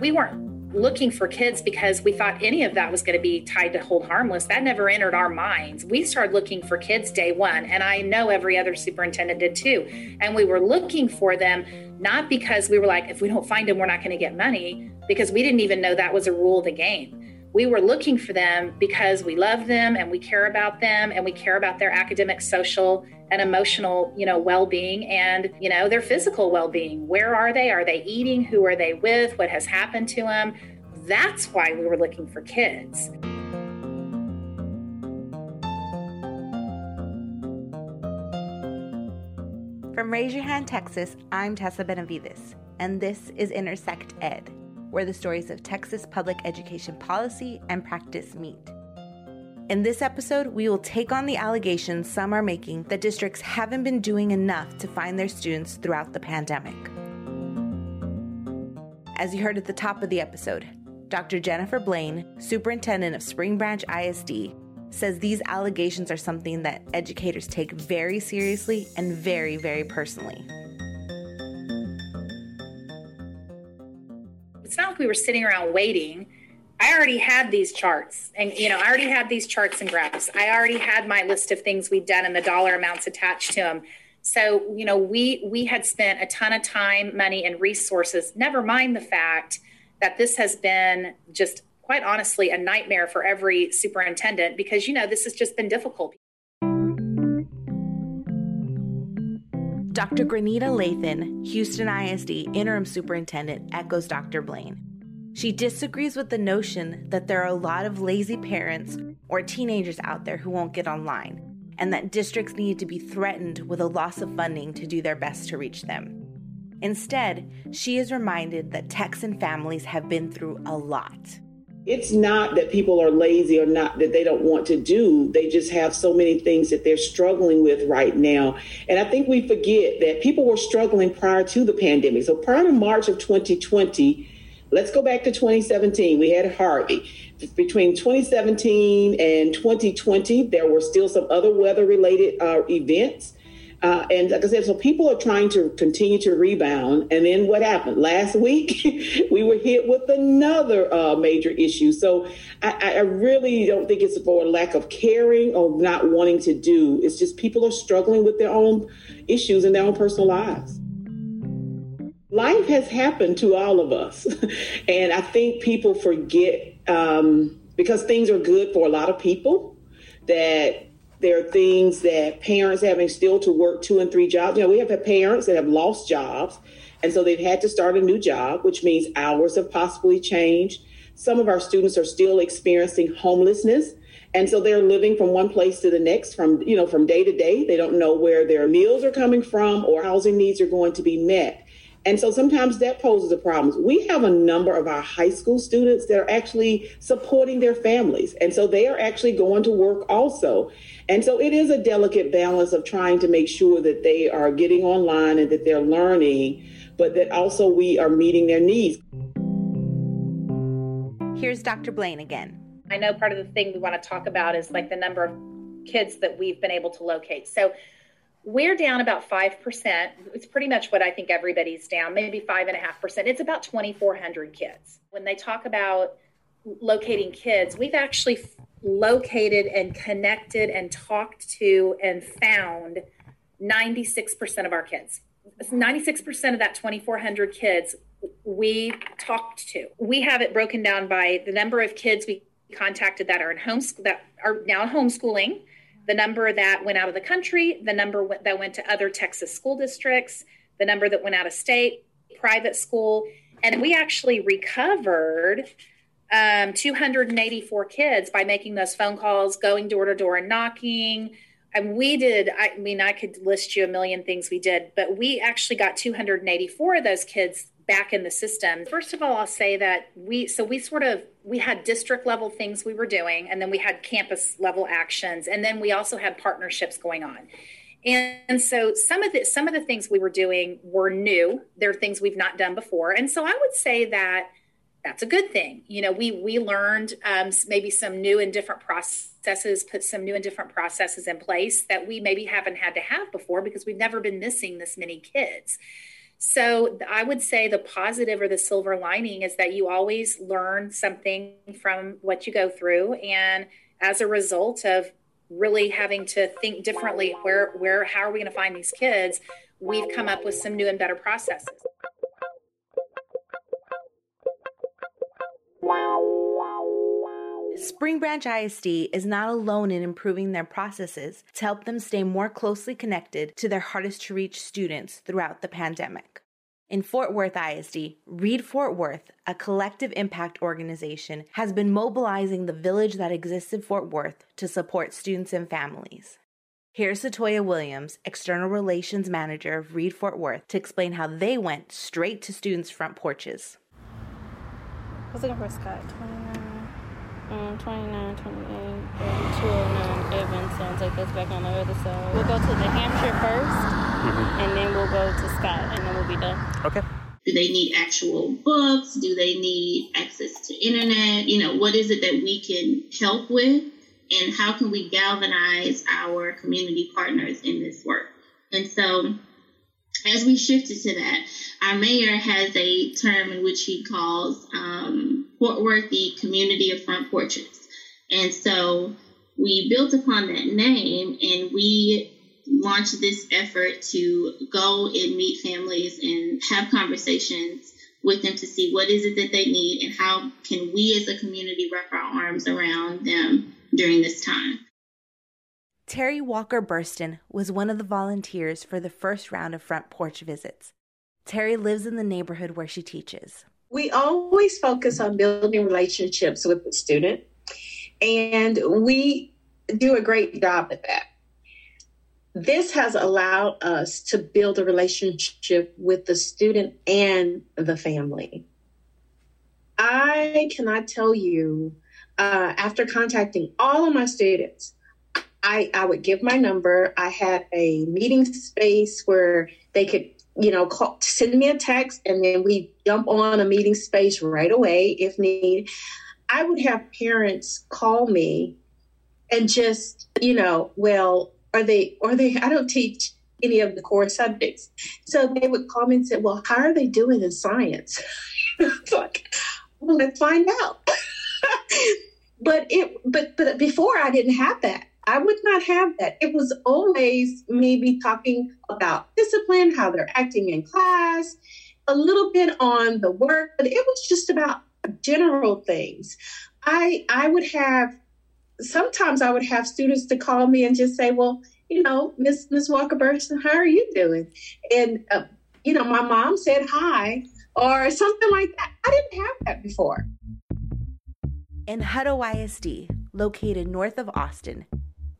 We weren't looking for kids because we thought any of that was going to be tied to hold harmless. That never entered our minds. We started looking for kids day one, and I know every other superintendent did too. And we were looking for them not because we were like, if we don't find them, we're not going to get money, because we didn't even know that was a rule of the game. We were looking for them because we love them and we care about them and we care about their academic, social, and emotional, you know, well-being and, you know, their physical well-being. Where are they? Are they eating? Who are they with? What has happened to them? That's why we were looking for kids. From Raise Your Hand, Texas, I'm Tessa Benavides, and this is Intersect Ed, where the stories of Texas public education policy and practice meet. In this episode, we will take on the allegations some are making that districts haven't been doing enough to find their students throughout the pandemic. As you heard at the top of the episode, Dr. Jennifer Blaine, superintendent of Spring Branch ISD, says these allegations are something that educators take very seriously and very, very personally. We were sitting around waiting I already had these charts and you know I already had these charts and graphs. I already had my list of things we'd done and the dollar amounts attached to them. So, you know, we we had spent a ton of time, money and resources, never mind the fact that this has been just quite honestly a nightmare for every superintendent because you know, this has just been difficult. Dr. Grenita Lathan, Houston ISD interim superintendent, echoes Dr. Blaine. She disagrees with the notion that there are a lot of lazy parents or teenagers out there who won't get online, and that districts need to be threatened with a loss of funding to do their best to reach them. Instead, she is reminded that Texan families have been through a lot. It's not that people are lazy or not that they don't want to do. They just have so many things that they're struggling with right now. And I think we forget that people were struggling prior to the pandemic. So prior to March of 2020, Let's go back to 2017. We had Harvey. Between 2017 and 2020, there were still some other weather related uh, events. Uh, and like I said, so people are trying to continue to rebound. And then what happened? Last week, we were hit with another uh, major issue. So I, I, really don't think it's for lack of caring or not wanting to do. It's just people are struggling with their own issues in their own personal lives life has happened to all of us. and I think people forget um, because things are good for a lot of people that there are things that parents having still to work two and three jobs. You know, we have had parents that have lost jobs, and so they've had to start a new job, which means hours have possibly changed. Some of our students are still experiencing homelessness. And so they're living from one place to the next from, you know, from day to day. They don't know where their meals are coming from or housing needs are going to be met. And so sometimes that poses a problem. We have a number of our high school students that are actually supporting their families. And so they are actually going to work also. And so it is a delicate balance of trying to make sure that they are getting online and that they're learning, but that also we are meeting their needs. Here's Dr. Blaine again. I know part of the thing we want to talk about is like the number of kids that we've been able to locate. So we're down about 5%. It's pretty much what I think everybody's down, maybe 5.5%. It's about 2,400 kids. When they talk about locating kids, we've actually located and connected and talked to and found 96% of our kids. 96% of that 2,400 kids we talked to. We have it broken down by the number of kids we contacted that are in homeschool that are now homeschooling the number that went out of the country, the number that went to other Texas school districts, the number that went out of state, private school. And we actually recovered um, 284 kids by making those phone calls, going door to door and knocking. And we did, I mean, I could list you a million things we did, but we actually got 284 of those kids back in the system. First of all, I'll say that we so we sort of we had district level things we were doing and then we had campus level actions and then we also had partnerships going on. And, so some of the some of the things we were doing were new. They're things we've not done before. And so I would say that that's a good thing. You know, we we learned um, maybe some new and different processes, put some new and different processes in place that we maybe haven't had to have before because we've never been missing this many kids. So I would say the positive or the silver lining is that you always learn something from what you go through. And as a result of really having to think differently, where, where, how are we going to find these kids? We've come up with some new and better processes. Spring Branch ISD is not alone in improving their processes to help them stay more closely connected to their hardest to reach students throughout the pandemic. In Fort Worth ISD, Read Fort Worth, a collective impact organization, has been mobilizing the village that exists in Fort Worth to support students and families. Here's Satoya Williams, External Relations Manager of Read Fort Worth, to explain how they went straight to students' front porches. I was looking for Scott. 29, um, 29, 28, 209 Evans. Sounds like that's back on the other side. We'll go to New Hampshire 1st mm-hmm. and then we'll go to Scott, and then we'll be done. Okay. Do they need actual books? Do they need access to internet? You know, what is it that we can help with? And how can we galvanize our community partners in this work? And so, as we shifted to that, our mayor has a term in which he calls um, Fort Worth the community of front porches. And so we built upon that name and we launched this effort to go and meet families and have conversations with them to see what is it that they need and how can we as a community wrap our arms around them during this time. Terry Walker Burston was one of the volunteers for the first round of front porch visits. Terry lives in the neighborhood where she teaches. We always focus on building relationships with the student, and we do a great job at that this has allowed us to build a relationship with the student and the family. I cannot tell you, uh, after contacting all of my students, I, I would give my number. I had a meeting space where they could, you know, call, send me a text and then we jump on a meeting space right away if need. I would have parents call me and just, you know, well, are they are they I don't teach any of the core subjects. So they would call me and say, Well, how are they doing in science? it's like, well, let's find out. but it but but before I didn't have that. I would not have that. It was always maybe talking about discipline, how they're acting in class, a little bit on the work, but it was just about general things. I I would have sometimes I would have students to call me and just say, well, you know, Miss Miss Walker Burston, how are you doing? And uh, you know, my mom said hi or something like that. I didn't have that before. In Hutto ISD, located north of Austin,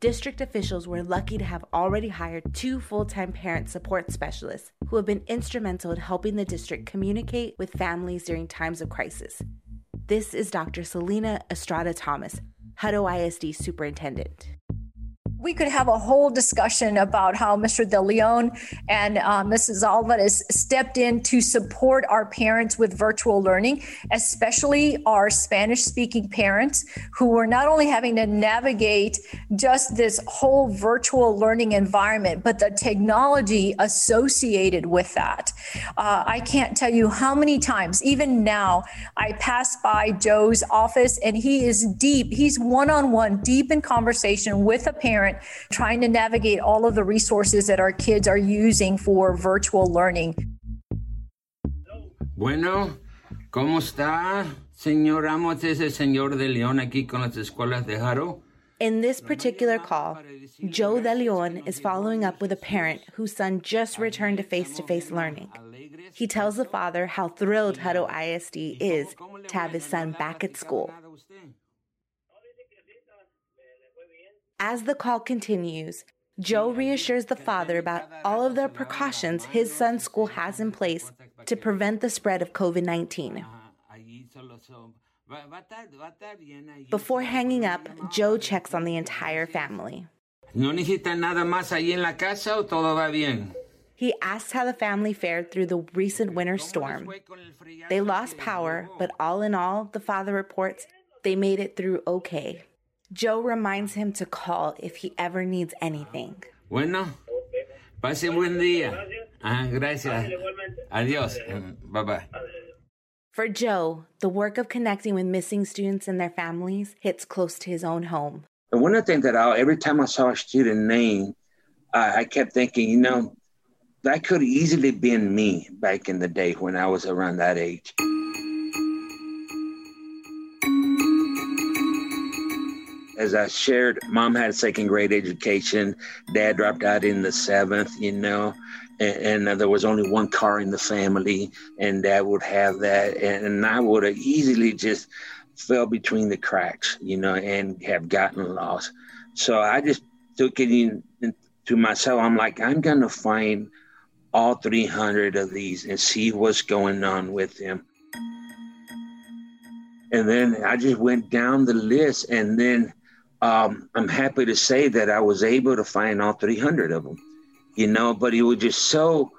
district officials were lucky to have already hired two full time parent support specialists who have been instrumental in helping the district communicate with families during times of crisis. This is Dr. Celina Estrada Thomas, Hutto ISD superintendent. We could have a whole discussion about how Mr. De Leon and uh, Mrs. Alvarez stepped in to support our parents with virtual learning, especially our Spanish speaking parents who were not only having to navigate just this whole virtual learning environment, but the technology associated with that. Uh, I can't tell you how many times, even now, I pass by Joe's office and he is deep, he's one on one, deep in conversation with a parent parent trying to navigate all of the resources that our kids are using for virtual learning. Bueno, ¿cómo está? Señor Ramos es el señor de León aquí con las escuelas de Haro. In this particular call, Joe De Leon is following up with a parent whose son just returned to face to face learning. He tells the father how thrilled Hutto ISD is to have his son back at school. As the call continues, Joe reassures the father about all of the precautions his son's school has in place to prevent the spread of COVID 19. Before hanging up, Joe checks on the entire family. ¿No necesitan nada más ahí en la casa o todo va bien? He asks how the family fared through the recent winter storm. They lost power, but all in all, the father reports, they made it through okay. Joe reminds him to call if he ever needs anything. Bueno, pase buen día. Ah, gracias. Adiós. Bye bye. For Joe, the work of connecting with missing students and their families hits close to his own home. And one of the things that I, every time I saw a student name, I, I kept thinking, you know, that could easily been me back in the day when I was around that age. As I shared, mom had a second grade education, dad dropped out in the seventh, you know, and, and there was only one car in the family, and dad would have that. And, and I would have easily just fell between the cracks, you know, and have gotten lost. So I just took it in, in to myself. I'm like, I'm going to find all 300 of these and see what's going on with them. And then I just went down the list, and then um, I'm happy to say that I was able to find all 300 of them, you know, but it was just so,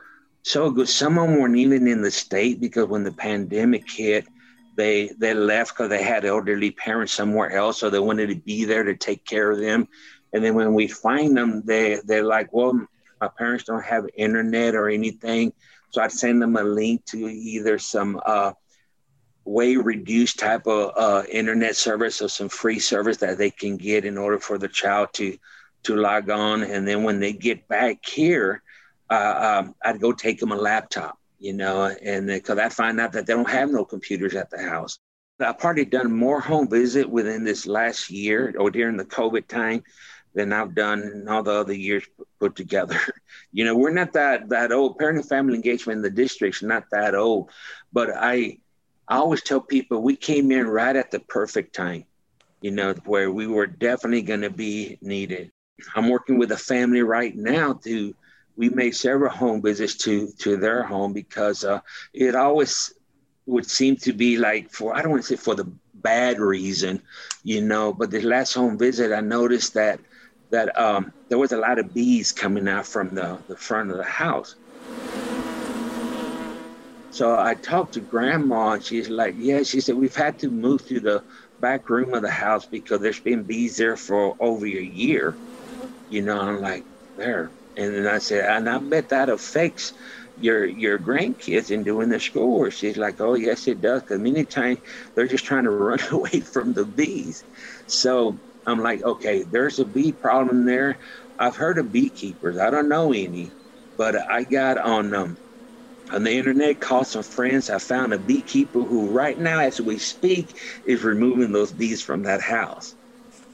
so good. Some of them weren't even in the state because when the pandemic hit, they they left because they had elderly parents somewhere else, so they wanted to be there to take care of them. And then when we find them, they they're like, well, my parents don't have internet or anything, so I'd send them a link to either some uh, way reduced type of uh, internet service or some free service that they can get in order for the child to to log on. And then when they get back here, uh, um, I'd go take them a laptop, you know, and because I find out that they don't have no computers at the house. I've probably done more home visit within this last year or during the COVID time than I've done in all the other years put together. You know, we're not that that old. Parent and family engagement in the district's not that old, but I I always tell people we came in right at the perfect time, you know, where we were definitely going to be needed. I'm working with a family right now to we made several home visits to to their home because uh, it always would seem to be like for I don't want to say for the bad reason, you know, but the last home visit I noticed that that um, there was a lot of bees coming out from the, the front of the house. So I talked to grandma, and she's like, Yeah, she said, We've had to move to the back room of the house because there's been bees there for over a year. You know, I'm like, There. And then I said, And I bet that affects your your grandkids in doing their schoolwork. She's like, Oh, yes, it does. Because many times they're just trying to run away from the bees. So I'm like, Okay, there's a bee problem there. I've heard of beekeepers, I don't know any, but I got on um, on the internet, called some friends. I found a beekeeper who, right now, as we speak, is removing those bees from that house.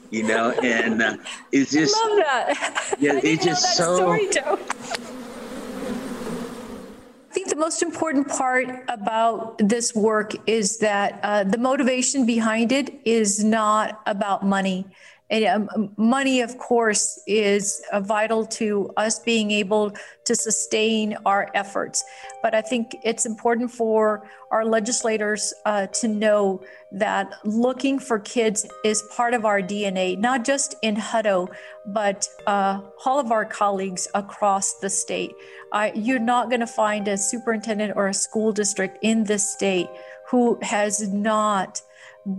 You know, and uh, it's just I love that. Yeah, it's just so. Story, I think the most important part about this work is that uh, the motivation behind it is not about money. And um, money, of course, is uh, vital to us being able to sustain our efforts. But I think it's important for our legislators uh, to know that looking for kids is part of our DNA, not just in Hutto, but uh, all of our colleagues across the state. you're not going to find a superintendent or a school district in this state who has not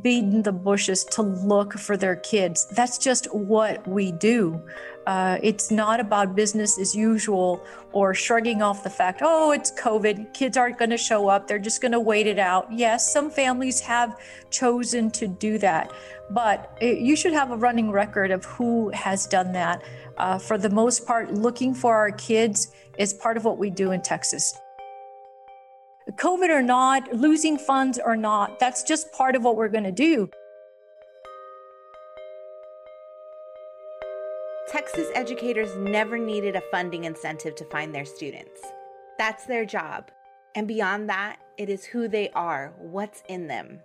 beaten the bushes to look for their kids. That's just what we do. Uh, it's not about business as usual or shrugging off the fact, oh, it's COVID, kids aren't going to show up, they're just going to wait it out. Yes, some families have chosen to do that, but it, you should have a running record of who has done that. Uh, for the most part, looking for our kids is part of what we do in Texas. COVID or not, losing funds or not, that's just part of what we're going to do. Texas educators never needed a funding incentive to find their students. That's their job. And beyond that, it is who they are, what's in them.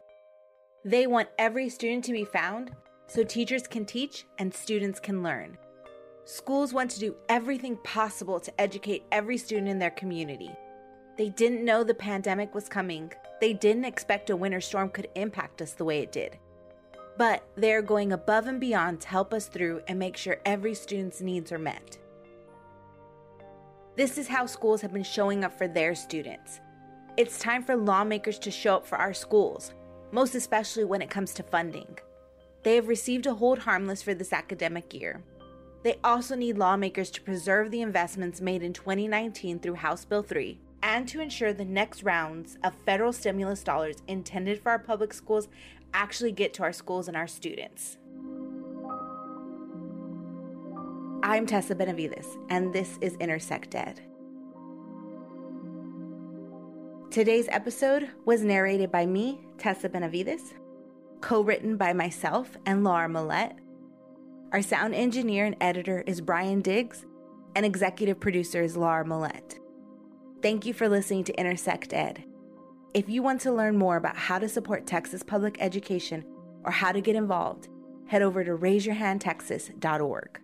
They want every student to be found so teachers can teach and students can learn. Schools want to do everything possible to educate every student in their community. They didn't know the pandemic was coming. They didn't expect a winter storm could impact us the way it did. But they're going above and beyond to help us through and make sure every student's needs are met. This is how schools have been showing up for their students. It's time for lawmakers to show up for our schools, most especially when it comes to funding. They have received a hold harmless for this academic year. They also need lawmakers to preserve the investments made in 2019 through House Bill 3 and to ensure the next rounds of federal stimulus dollars intended for our public schools actually get to our schools and our students. I'm Tessa Benavides, and this is Intersect Ed. Today's episode was narrated by me, Tessa Benavides, co written by myself and Laura Millette. Our sound engineer and editor is Brian Diggs, and executive producer is Laura Millette. Thank you for listening to Intersect Ed. If you want to learn more about how to support Texas public education or how to get involved, head over to raiseyourhandtexas.org.